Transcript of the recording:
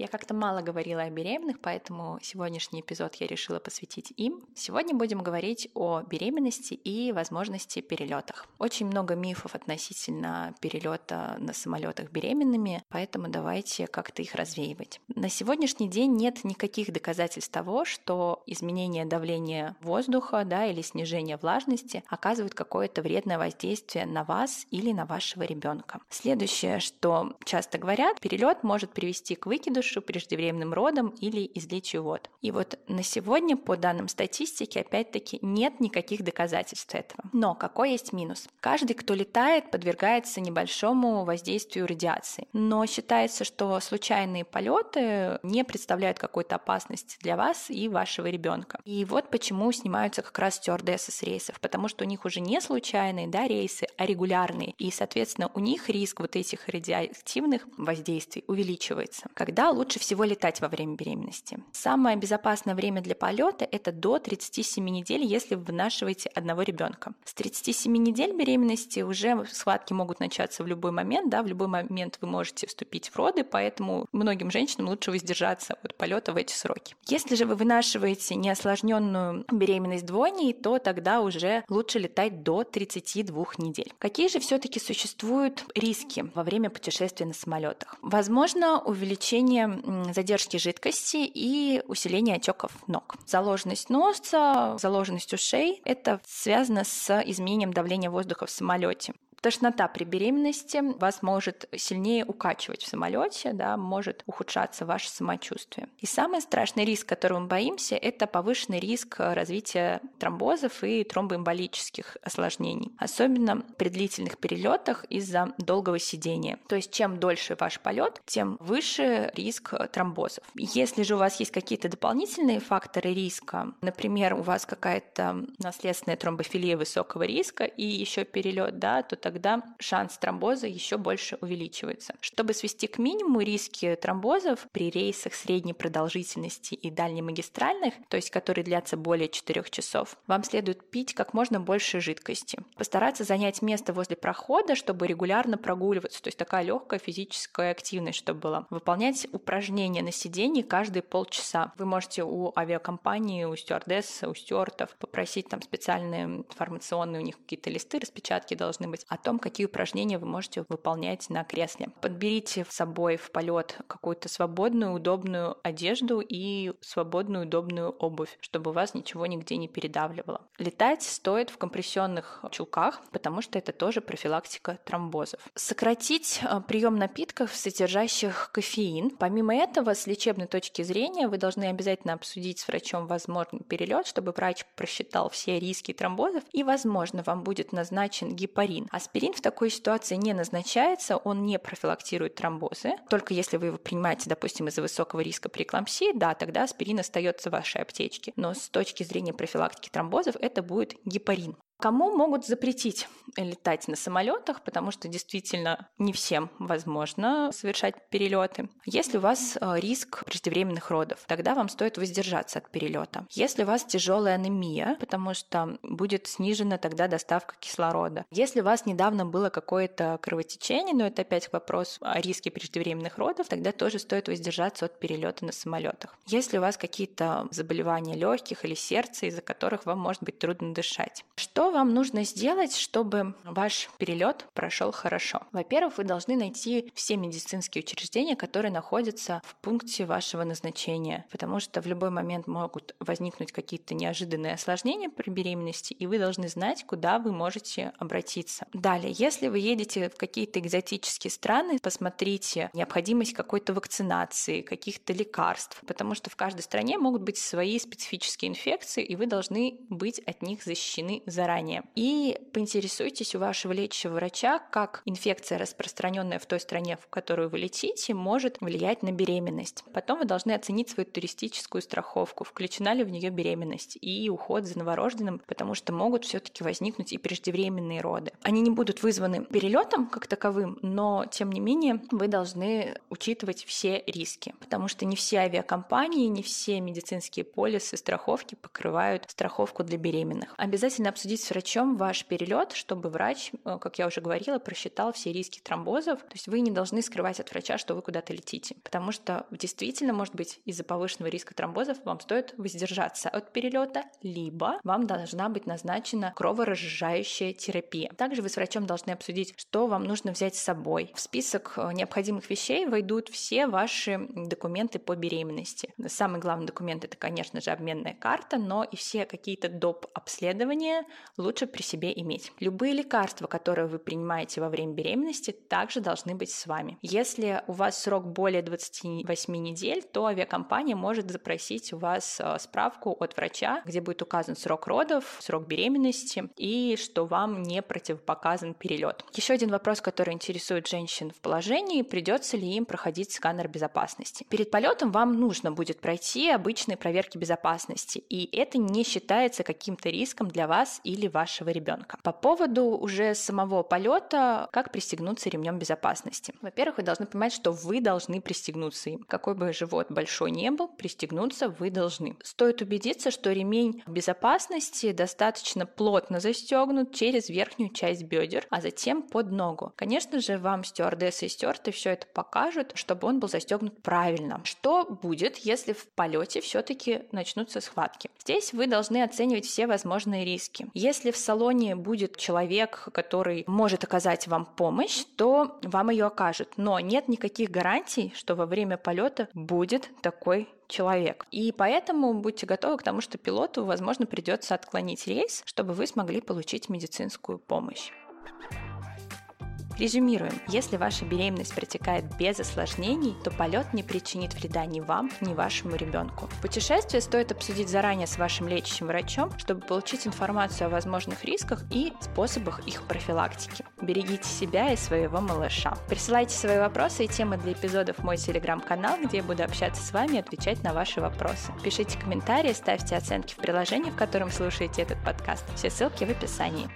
Я как-то мало говорила о беременных, поэтому сегодняшний эпизод я решила посвятить им. Сегодня будем говорить о беременности и возможности перелетах. Очень много мифов относительно перелета на самолетах беременными, поэтому давайте как-то их развеивать. На сегодняшний день нет никаких доказательств того, что изменение давления воздуха да, или снижение влажности оказывают какое-то вредное воздействие на вас или на вашего ребенка. Следующее, что часто говорят, перелет может привести к выкидышу выкидышу, преждевременным родом или излечию вод. И вот на сегодня, по данным статистики, опять-таки нет никаких доказательств этого. Но какой есть минус? Каждый, кто летает, подвергается небольшому воздействию радиации. Но считается, что случайные полеты не представляют какой-то опасности для вас и вашего ребенка. И вот почему снимаются как раз стюардессы с рейсов, потому что у них уже не случайные да, рейсы, а регулярные. И, соответственно, у них риск вот этих радиоактивных воздействий увеличивается. Когда лучше всего летать во время беременности. Самое безопасное время для полета – это до 37 недель, если вы вынашиваете одного ребенка. С 37 недель беременности уже схватки могут начаться в любой момент, да, в любой момент вы можете вступить в роды, поэтому многим женщинам лучше воздержаться от полета в эти сроки. Если же вы вынашиваете неосложненную беременность двойней, то тогда уже лучше летать до 32 недель. Какие же все-таки существуют риски во время путешествия на самолетах? Возможно, увеличение задержки жидкости и усиление отеков ног. Заложенность носа, заложенность ушей – это связано с изменением давления воздуха в самолете. Тошнота при беременности вас может сильнее укачивать в самолете, да, может ухудшаться ваше самочувствие. И самый страшный риск, которого мы боимся, это повышенный риск развития тромбозов и тромбоэмболических осложнений, особенно при длительных перелетах из-за долгого сидения. То есть чем дольше ваш полет, тем выше риск тромбозов. Если же у вас есть какие-то дополнительные факторы риска, например, у вас какая-то наследственная тромбофилия высокого риска и еще перелет, да, то тогда шанс тромбоза еще больше увеличивается. Чтобы свести к минимуму риски тромбозов при рейсах средней продолжительности и дальнемагистральных, то есть которые длятся более 4 часов, вам следует пить как можно больше жидкости. Постараться занять место возле прохода, чтобы регулярно прогуливаться, то есть такая легкая физическая активность, чтобы была. Выполнять упражнения на сидении каждые полчаса. Вы можете у авиакомпании, у стюардесс, у стюартов попросить там специальные информационные у них какие-то листы, распечатки должны быть о том, какие упражнения вы можете выполнять на кресле. Подберите с собой в полет какую-то свободную, удобную одежду и свободную, удобную обувь, чтобы вас ничего нигде не передавливало. Летать стоит в компрессионных чулках, потому что это тоже профилактика тромбозов. Сократить э, прием напитков, содержащих кофеин. Помимо этого, с лечебной точки зрения, вы должны обязательно обсудить с врачом возможный перелет, чтобы врач просчитал все риски тромбозов, и, возможно, вам будет назначен гепарин. А Аспирин в такой ситуации не назначается, он не профилактирует тромбозы. Только если вы его принимаете, допустим, из-за высокого риска преэклампсии, да, тогда аспирин остается в вашей аптечке. Но с точки зрения профилактики тромбозов это будет гепарин. Кому могут запретить летать на самолетах, потому что действительно не всем возможно совершать перелеты. Если у вас э, риск преждевременных родов, тогда вам стоит воздержаться от перелета. Если у вас тяжелая анемия, потому что будет снижена тогда доставка кислорода. Если у вас недавно было какое-то кровотечение, но это опять вопрос о риске преждевременных родов, тогда тоже стоит воздержаться от перелета на самолетах. Если у вас какие-то заболевания легких или сердца, из-за которых вам может быть трудно дышать. Что вам нужно сделать, чтобы ваш перелет прошел хорошо? Во-первых, вы должны найти все медицинские учреждения, которые находятся в пункте вашего назначения, потому что в любой момент могут возникнуть какие-то неожиданные осложнения при беременности, и вы должны знать, куда вы можете обратиться. Далее, если вы едете в какие-то экзотические страны, посмотрите необходимость какой-то вакцинации, каких-то лекарств, потому что в каждой стране могут быть свои специфические инфекции, и вы должны быть от них защищены заранее заранее. И поинтересуйтесь у вашего лечащего врача, как инфекция, распространенная в той стране, в которую вы летите, может влиять на беременность. Потом вы должны оценить свою туристическую страховку, включена ли в нее беременность и уход за новорожденным, потому что могут все-таки возникнуть и преждевременные роды. Они не будут вызваны перелетом как таковым, но тем не менее вы должны учитывать все риски, потому что не все авиакомпании, не все медицинские полисы страховки покрывают страховку для беременных. Обязательно обсудить с врачом ваш перелет, чтобы врач, э, как я уже говорила, просчитал все риски тромбозов. То есть вы не должны скрывать от врача, что вы куда-то летите, потому что действительно, может быть, из-за повышенного риска тромбозов вам стоит воздержаться от перелета, либо вам должна быть назначена кроворазжижающая терапия. Также вы с врачом должны обсудить, что вам нужно взять с собой. В список э, необходимых вещей войдут все ваши документы по беременности. Самый главный документ это, конечно же, обменная карта, но и все какие-то доп. обследования лучше при себе иметь. Любые лекарства, которые вы принимаете во время беременности, также должны быть с вами. Если у вас срок более 28 недель, то авиакомпания может запросить у вас э, справку от врача, где будет указан срок родов, срок беременности и что вам не противопоказан перелет. Еще один вопрос, который интересует женщин в положении, придется ли им проходить сканер безопасности. Перед полетом вам нужно будет пройти обычные проверки безопасности, и это не считается каким-то риском для вас или вашего ребенка. По поводу уже самого полета, как пристегнуться ремнем безопасности. Во-первых, вы должны понимать, что вы должны пристегнуться им. Какой бы живот большой не был, пристегнуться вы должны. Стоит убедиться, что ремень безопасности достаточно плотно застегнут через верхнюю часть бедер, а затем под ногу. Конечно же, вам стюардессы и стюарты все это покажут, чтобы он был застегнут правильно. Что будет, если в полете все-таки начнутся схватки? Здесь вы должны оценивать все возможные риски. Если в салоне будет человек, который может оказать вам помощь, то вам ее окажут. Но нет никаких гарантий, что во время полета будет такой человек. И поэтому будьте готовы к тому, что пилоту, возможно, придется отклонить рейс, чтобы вы смогли получить медицинскую помощь. Резюмируем. Если ваша беременность протекает без осложнений, то полет не причинит вреда ни вам, ни вашему ребенку. Путешествие стоит обсудить заранее с вашим лечащим врачом, чтобы получить информацию о возможных рисках и способах их профилактики. Берегите себя и своего малыша. Присылайте свои вопросы и темы для эпизодов в мой телеграм-канал, где я буду общаться с вами и отвечать на ваши вопросы. Пишите комментарии, ставьте оценки в приложении, в котором слушаете этот подкаст. Все ссылки в описании.